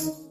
Thank you.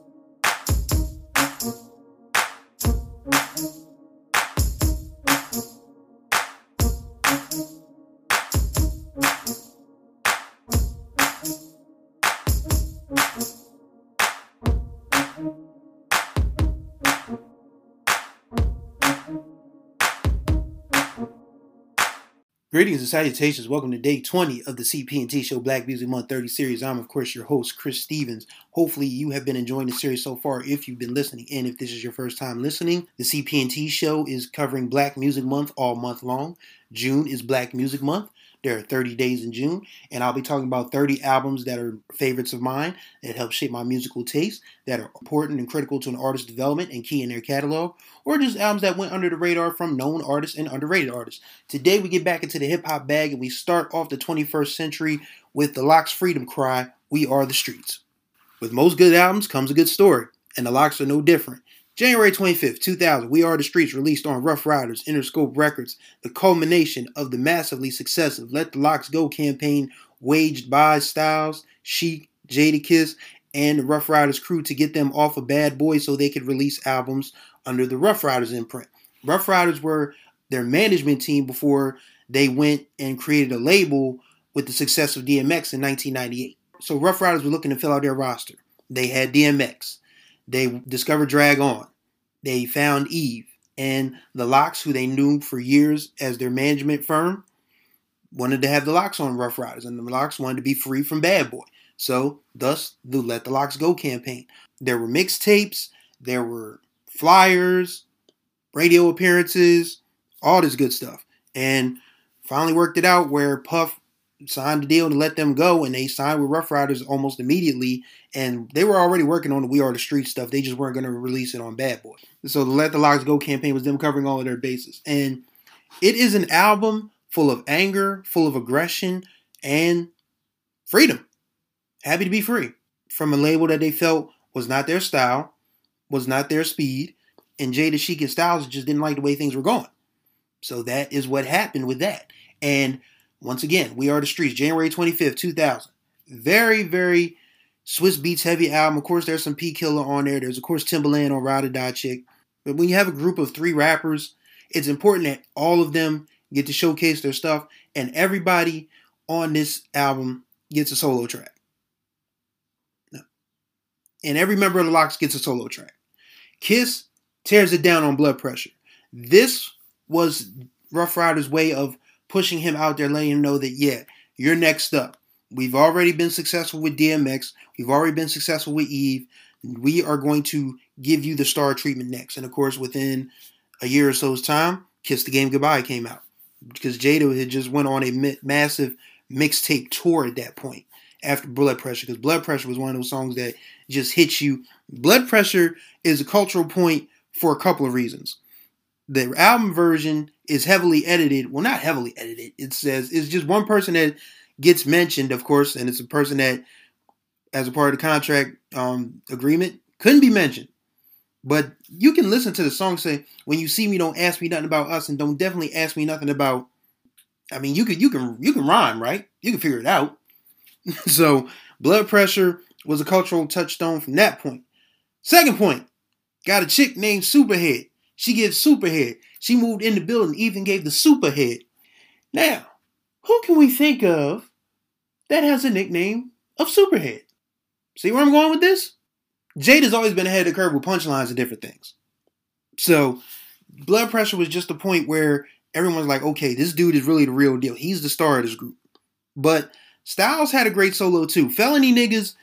Greetings and salutations. Welcome to day 20 of the CP&T Show Black Music Month 30 series. I'm, of course, your host, Chris Stevens. Hopefully, you have been enjoying the series so far if you've been listening. And if this is your first time listening, the CP&T Show is covering Black Music Month all month long. June is Black Music Month. There are 30 days in June, and I'll be talking about 30 albums that are favorites of mine that help shape my musical taste, that are important and critical to an artist's development and key in their catalog, or just albums that went under the radar from known artists and underrated artists. Today, we get back into the hip hop bag and we start off the 21st century with the LOX' Freedom Cry We Are the Streets. With most good albums comes a good story, and the LOX are no different. January 25th, 2000, We Are the Streets released on Ruff Ryders Interscope Records, the culmination of the massively successful Let the LOX Go campaign waged by Styles, Sheek, Jadakiss, and the Ruff Ryders crew to get them off of Bad Boy so they could release albums under the Ruff Ryders imprint. Ruff Ryders were their management team before they went and created a label with the success of DMX in 1998. So Ruff Ryders were looking to fill out their roster. They had DMX. They discovered Drag-On. They found Eve. And the LOX, who they knew for years as their management firm, wanted to have the LOX on Ruff Ryders. And the LOX wanted to be free from Bad Boy. So, thus, the Let the LOX Go campaign. There were mixtapes, there were flyers, radio appearances, all this good stuff. And finally worked it out where Puff signed the deal to let them go, and they signed with Ruff Ryders almost immediately. And they were already working on the We Are the Street stuff. They just weren't going to release it on Bad Boy. So the Let the LOX Go campaign was them covering all of their bases. And it is an album full of anger, full of aggression, and freedom. Happy to be free from a label that they felt was not their style, was not their speed, and Jada Sheek and Styles just didn't like the way things were going. So that is what happened with that. And once again, We Are the Streets, January 25th, 2000. Very, very Swizz Beatz heavy album. Of course, there's some P Killer on there. There's, of course, Timbaland on Ride or Die Chick. But when you have a group of three rappers, it's important that all of them get to showcase their stuff, and everybody on this album gets a solo track. And every member of the LOX gets a solo track. Kiss tears it down on Blood Pressure. This was Ruff Ryders' way of pushing him out there, letting him know that, yeah, you're next up. We've already been successful with DMX. We've already been successful with Eve. We are going to give you the star treatment next. And of course, within a year or so's time, Kiss the Game Goodbye came out because Jada had just went on a massive mixtape tour at that point after Blood Pressure because Blood Pressure was one of those songs that just hits you. Blood Pressure is a cultural point for a couple of reasons. The album version is heavily edited. Well, not heavily edited. It says it's just one person that gets mentioned, of course, and it's a person that, as a part of the contract um, agreement, couldn't be mentioned. But you can listen to the song say, "When you see me, don't ask me nothing about us, and don't definitely ask me nothing about." I mean, you can you can you can rhyme, right? You can figure it out. so, blood pressure was a cultural touchstone from that point. Second point, got a chick named Superhead. She gives Superhead. She moved in the building, even gave the super Superhead. Now, who can we think of that has a nickname of Superhead? See where I'm going with this? Jade has always been ahead of the curve with punchlines and different things. So, blood pressure was just a point where everyone's like, okay, this dude is really the real deal. He's the star of this group. But Styles had a great solo too. Felony Niggas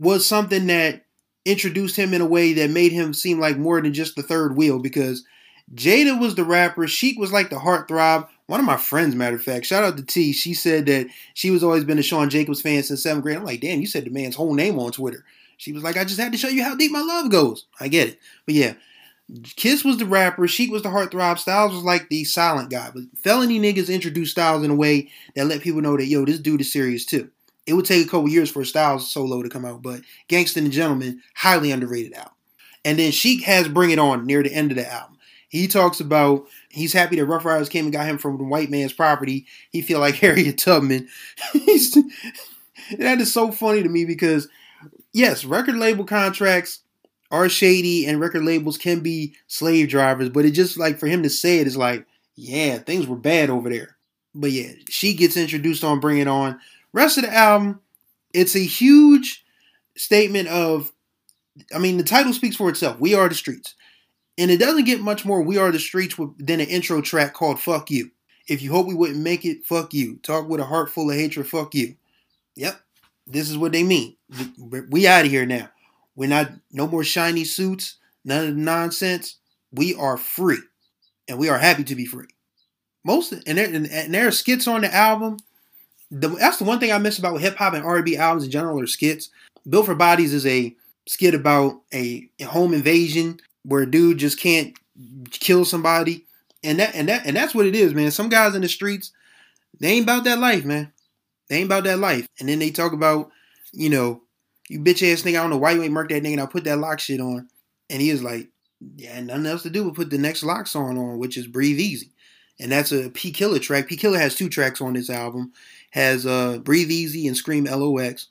was something that introduced him in a way that made him seem like more than just the third wheel because Jada was the rapper, Sheek was like the heartthrob. One of my friends, matter of fact, shout out to T. She said that she was always been a Sean Jacobs fan since seventh grade. I'm like, damn, you said the man's whole name on Twitter. She was like, I just had to show you how deep my love goes. I get it. But yeah, Kiss was the rapper, Sheek was the heartthrob, Styles was like the silent guy. But felony niggas introduced Styles in a way that let people know that yo, this dude is serious too. It would take a couple years for Styles solo to come out, but Gangsta and Gentleman, highly underrated album. And then Sheek has Bring It On near the end of the album. He talks about he's happy that Ruff Ryders came and got him from the white man's property. He feel like Harriet Tubman. that is so funny to me because yes, record label contracts are shady and record labels can be slave drivers, but it just like for him to say it is like, yeah, things were bad over there. But yeah, she gets introduced on Bring It On. Rest of the album, it's a huge statement of, I mean, the title speaks for itself. We are the streets. And it doesn't get much more We Are the Streets than an intro track called Fuck You. If you hope we wouldn't make it, fuck you. Talk with a heart full of hatred, fuck you. Yep, this is what they mean. We out of here now. We're not, no more shiny suits, none of the nonsense. We are free. And we are happy to be free. Most, and there, and, there are skits on the album. The, that's the one thing I miss about hip hop and R&B albums in general are skits. Built for Bodies is a skit about a, a home invasion where dude just can't kill somebody, and that and that and that's what it is, man. Some guys in the streets, they ain't about that life, man. They ain't about that life. And then they talk about, you know, you bitch ass nigga. I don't know why you ain't marked that nigga. And I put that lock shit on, and he is like, yeah, nothing else to do but put the next lock song on, which is Breathe Easy, and that's a P Killer track. P Killer has two tracks on this album, has uh Breathe Easy and Scream LOX.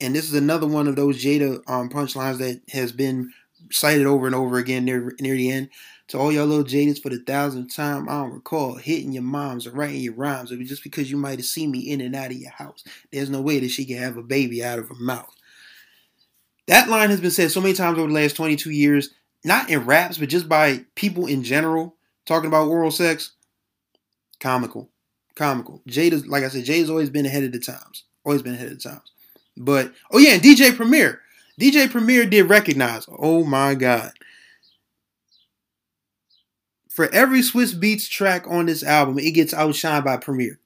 And this is another one of those Jada um, punchlines that has been cited over and over again near near the end. To all y'all little jadeds for the thousandth time, I don't recall hitting your moms or writing your rhymes. It was just because you might have seen me in and out of your house. There's no way that she can have a baby out of her mouth. That line has been said so many times over the last 22 years, not in raps, but just by people in general talking about oral sex. Comical. Comical. Jada, like I said, Jada's always been ahead of the times. Always been ahead of the times. But, oh yeah, and DJ Premier. DJ Premier did recognize. Oh my God. For every Swizz Beatz track on this album, it gets outshined by Premier.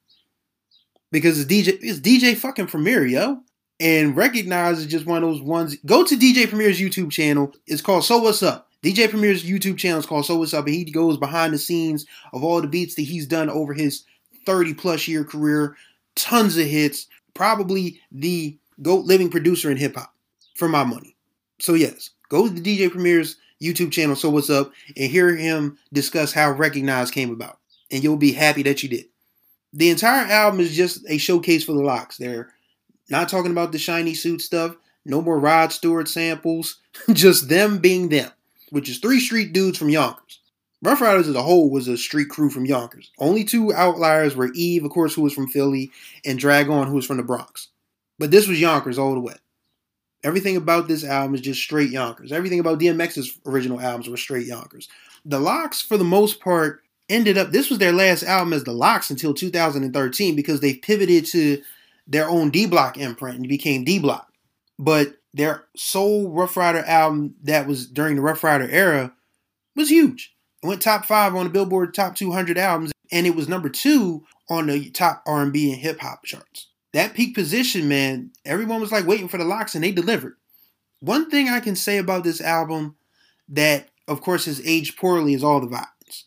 Because it's DJ, it's DJ fucking Premier, yo. And recognize is just one of those ones. Go to DJ Premier's YouTube channel. It's called So What's Up. DJ Premier's YouTube channel is called So What's Up, and he goes behind the scenes of all the beats that he's done over his 30 plus year career. Tons of hits. Probably the GOAT living producer in hip hop for my money. So yes, go to the DJ Premier's YouTube channel, So What's Up, and hear him discuss how Recognize came about. And you'll be happy that you did. The entire album is just a showcase for the LOX. They're not talking about the shiny suit stuff, no more Rod Stewart samples, just them being them, which is three street dudes from Yonkers. Ruff Ryders as a whole was a street crew from Yonkers. Only two outliers were Eve, of course, who was from Philly, and Drag-On, who was from the Bronx. But this was Yonkers all the way. Everything about this album is just straight Yonkers. Everything about DMX's original albums were straight Yonkers. The LOX, for the most part, ended up, this was their last album as the LOX until 2013 because they pivoted to their own D Block imprint and became D Block. But their sole Ruff Ryder album that was during the Ruff Ryder era was huge. It went top five on the Billboard Top 200 albums, and it was number two on the top R&B and hip hop charts that peak position, man, everyone was like waiting for the LOX and they delivered. One thing I can say about this album that, of course, has aged poorly is all the violence.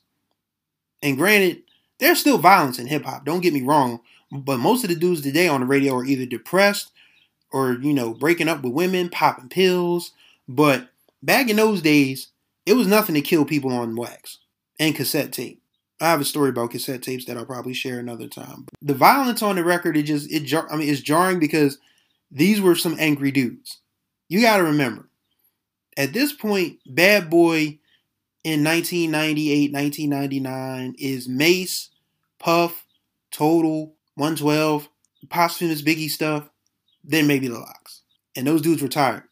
And granted, there's still violence in hip hop, don't get me wrong, but most of the dudes today on the radio are either depressed or, you know, breaking up with women, popping pills. But back in those days, it was nothing to kill people on wax and cassette tape. I have a story about cassette tapes that I'll probably share another time. But The violence on the record, it just it jar- I mean it's jarring because these were some angry dudes. You got to remember, at this point, Bad Boy in 1998, 1999 is Mase, Puff, Total, 112, posthumous Biggie stuff, then maybe the LOX. And those dudes were tired.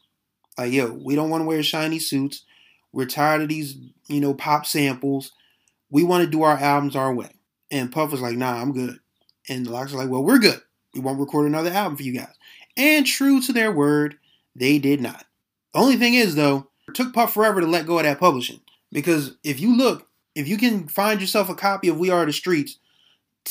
Like, yo, we don't want to wear shiny suits. We're tired of these, you know, pop samples we want to do our albums our way. And Puff was like, nah, I'm good. And the LOX was like, well, we're good. We won't record another album for you guys. And true to their word, they did not. The only thing is, though, it took Puff forever to let go of that publishing. Because if you look, if you can find yourself a copy of We Are the Streets,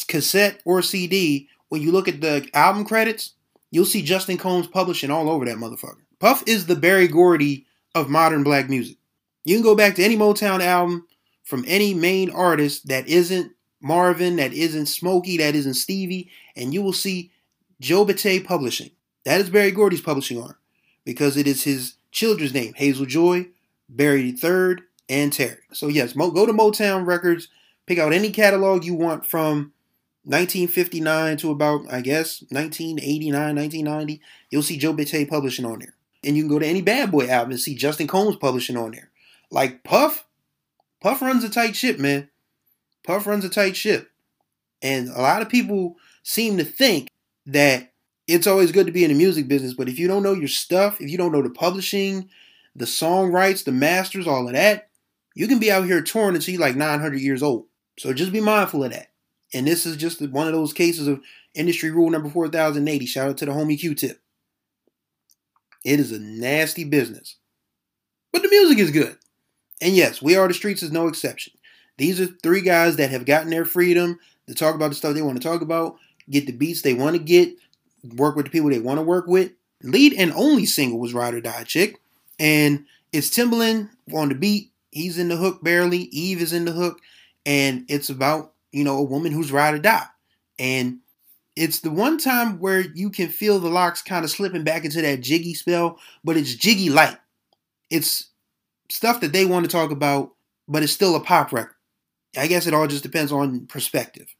cassette or CD, when you look at the album credits, you'll see Justin Combs publishing all over that motherfucker. Puff is the Berry Gordy of modern black music. You can go back to any Motown album from any main artist that isn't Marvin, that isn't Smokey, that isn't Stevie, and you will see Jobete Publishing. That is Berry Gordy's publishing arm because it is his children's name, Hazel Joy, Berry III, and Terry. So yes, go to Motown Records, pick out any catalog you want from 1959 to about, I guess, 1989, 1990. You'll see Jobete Publishing on there. and you can go to any Bad Boy album and see Justin Combs publishing on there. Like Puff, Puff runs a tight ship, man. Puff runs a tight ship. And a lot of people seem to think that it's always good to be in the music business, but if you don't know your stuff, if you don't know the publishing, the song rights, the masters, all of that, you can be out here touring until you're like 900 years old. So just be mindful of that. And this is just one of those cases of industry rule number 4080. Shout out to the homie Q-Tip. It is a nasty business. But the music is good. And yes, We Are the Streets is no exception. These are three guys that have gotten their freedom to talk about the stuff they want to talk about, get the beats they want to get, work with the people they want to work with. Lead and only single was Ride or Die Chick. And it's Timbaland on the beat. He's in the hook barely. Eve is in the hook. And it's about, you know, a woman who's ride or die. And it's the one time where you can feel the LOX kind of slipping back into that jiggy spell, but it's jiggy light. It's stuff that they want to talk about, but it's still a pop record. I guess it all just depends on perspective.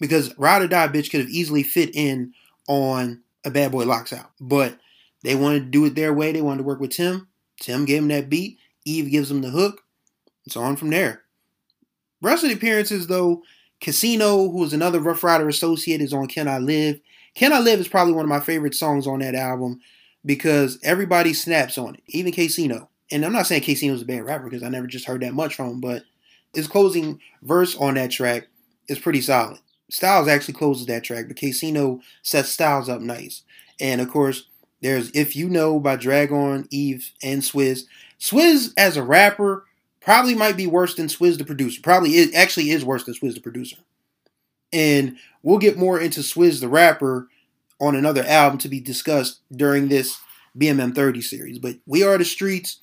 Because Ride or Die Bitch could have easily fit in on a Bad Boy LOX out. But they wanted to do it their way. They wanted to work with Tim. Tim gave him that beat. Eve gives him the hook. It's on from there. Rest of the appearances, though, Casino, who is another Ruff Ryder associate, is on Can I Live. Can I Live is probably one of my favorite songs on that album because everybody snaps on it, even Casino. And I'm not saying Casino's a bad rapper because I never just heard that much from him, but his closing verse on that track is pretty solid. Styles actually closes that track, but Casino sets Styles up nice. And of course, there's If You Know by Drag-On, Eve, and Swizz. Swizz as a rapper probably might be worse than Swizz the producer. Probably it actually is worse than Swizz the producer. And we'll get more into Swizz the rapper on another album to be discussed during this BMM 30 series. But We Are the Streets,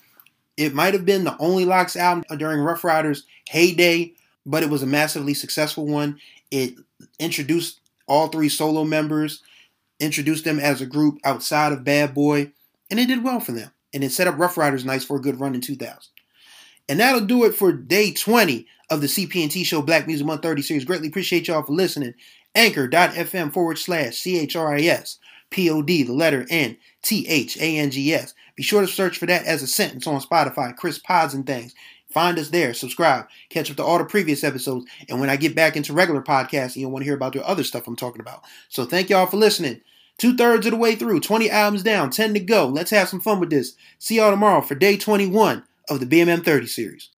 it might have been the only LOX album during Ruff Ryders' heyday, but it was a massively successful one. It introduced all three solo members, introduced them as a group outside of Bad Boy, and it did well for them. And it set up Ruff Ryders nice for a good run in 2000. And that'll do it for day 20 of the CPNT Show Black Music Month 30 series. Greatly appreciate y'all for listening. Anchor.fm forward slash C H R I S P O D, the letter N T H A N G S. Be sure to search for that as a sentence on Spotify, Chris Pods and things. Find us there, subscribe, catch up to all the previous episodes, and when I get back into regular podcasting, you'll want to hear about the other stuff I'm talking about. So thank y'all for listening. Two thirds of the way through, 20 albums down, 10 to go. Let's have some fun with this. See y'all tomorrow for day 21 of the BMM 30 series.